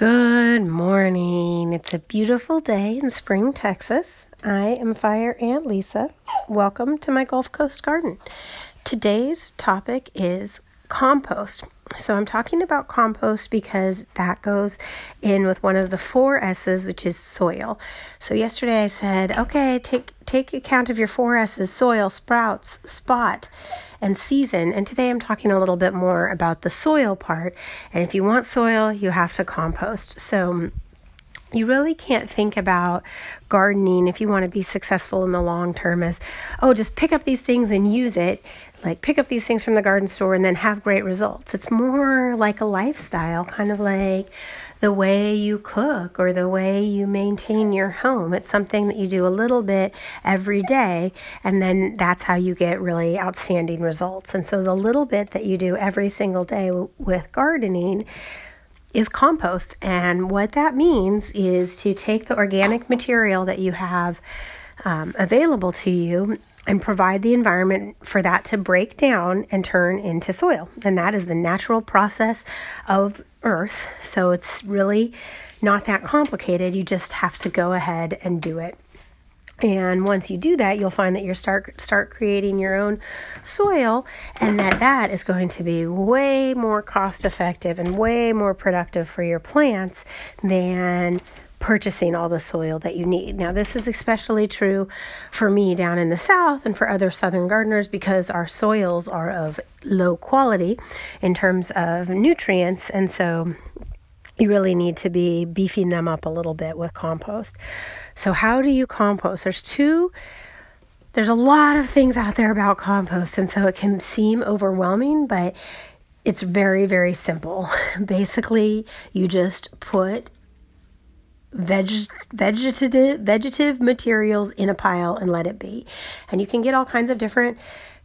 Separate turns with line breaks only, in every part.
Good morning. It's a beautiful day in Spring, Texas. I am Fire Ant Lisa. Welcome to my Gulf Coast garden. Today's topic is compost. So, I'm talking about compost because that goes in with one of the four S's, which is soil. So, yesterday I said, okay, take, take account of your four S's soil, sprouts, spot and season. And today I'm talking a little bit more about the soil part. And if you want soil, you have to compost. So you really can't think about gardening if you want to be successful in the long term as, oh, just pick up these things and use it. Like pick up these things from the garden store and then have great results. It's more like a lifestyle, kind of like the way you cook or the way you maintain your home. It's something that you do a little bit every day, and then that's how you get really outstanding results. And so the little bit that you do every single day with gardening is compost. And what that means is to take the organic material that you have um, available to you and provide the environment for that to break down and turn into soil. And that is the natural process of Earth. So it's really not that complicated. You just have to go ahead and do it. And once you do that, you'll find that you start start creating your own soil, and that that is going to be way more cost effective and way more productive for your plants than purchasing all the soil that you need. Now, this is especially true for me down in the south and for other southern gardeners because our soils are of low quality in terms of nutrients, and so you really need to be beefing them up a little bit with compost. So, how do you compost? There's two there's a lot of things out there about compost, and so it can seem overwhelming, but it's very, very simple. Basically, you just put veg, vegetative vegetative materials in a pile and let it be. And you can get all kinds of different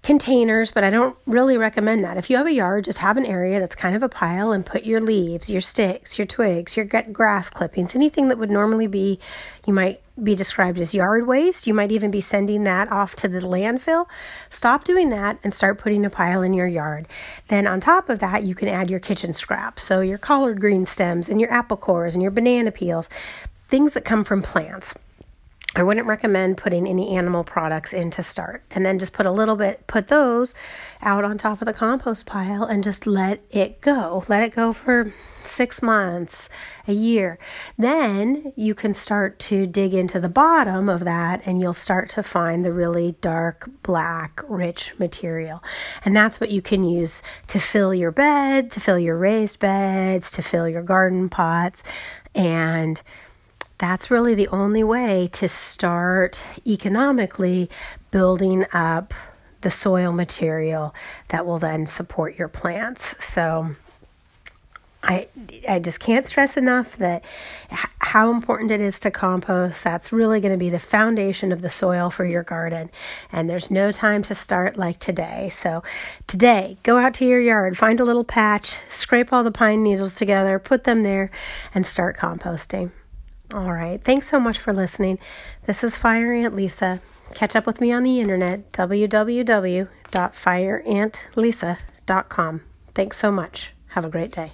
containers, but I don't really recommend that. If you have a yard, just have an area that's kind of a pile and put your leaves, your sticks, your twigs, your grass clippings, anything that would normally be, you might be described as yard waste. You might even be sending that off to the landfill. Stop doing that and start putting a pile in your yard. Then, on top of that, you can add your kitchen scraps. So, your collard green stems and your apple cores and your banana peels, things that come from plants. I wouldn't recommend putting any animal products in to start. And then just put a little bit, put those out on top of the compost pile and just let it go. Let it go for six months, a year. Then you can start to dig into the bottom of that and you'll start to find the really dark, black, rich material. And that's what you can use to fill your bed, to fill your raised beds, to fill your garden pots. And that's really the only way to start economically building up the soil material that will then support your plants. So I, I just can't stress enough that how important it is to compost. That's really going to be the foundation of the soil for your garden. And there's no time to start like today. So, today, go out to your yard, find a little patch, scrape all the pine needles together, put them there, and start composting. All right. Thanks so much for listening. This is Fire Ant Lisa. Catch up with me on the internet, www.fireantlisa.com. Thanks so much. Have a great day.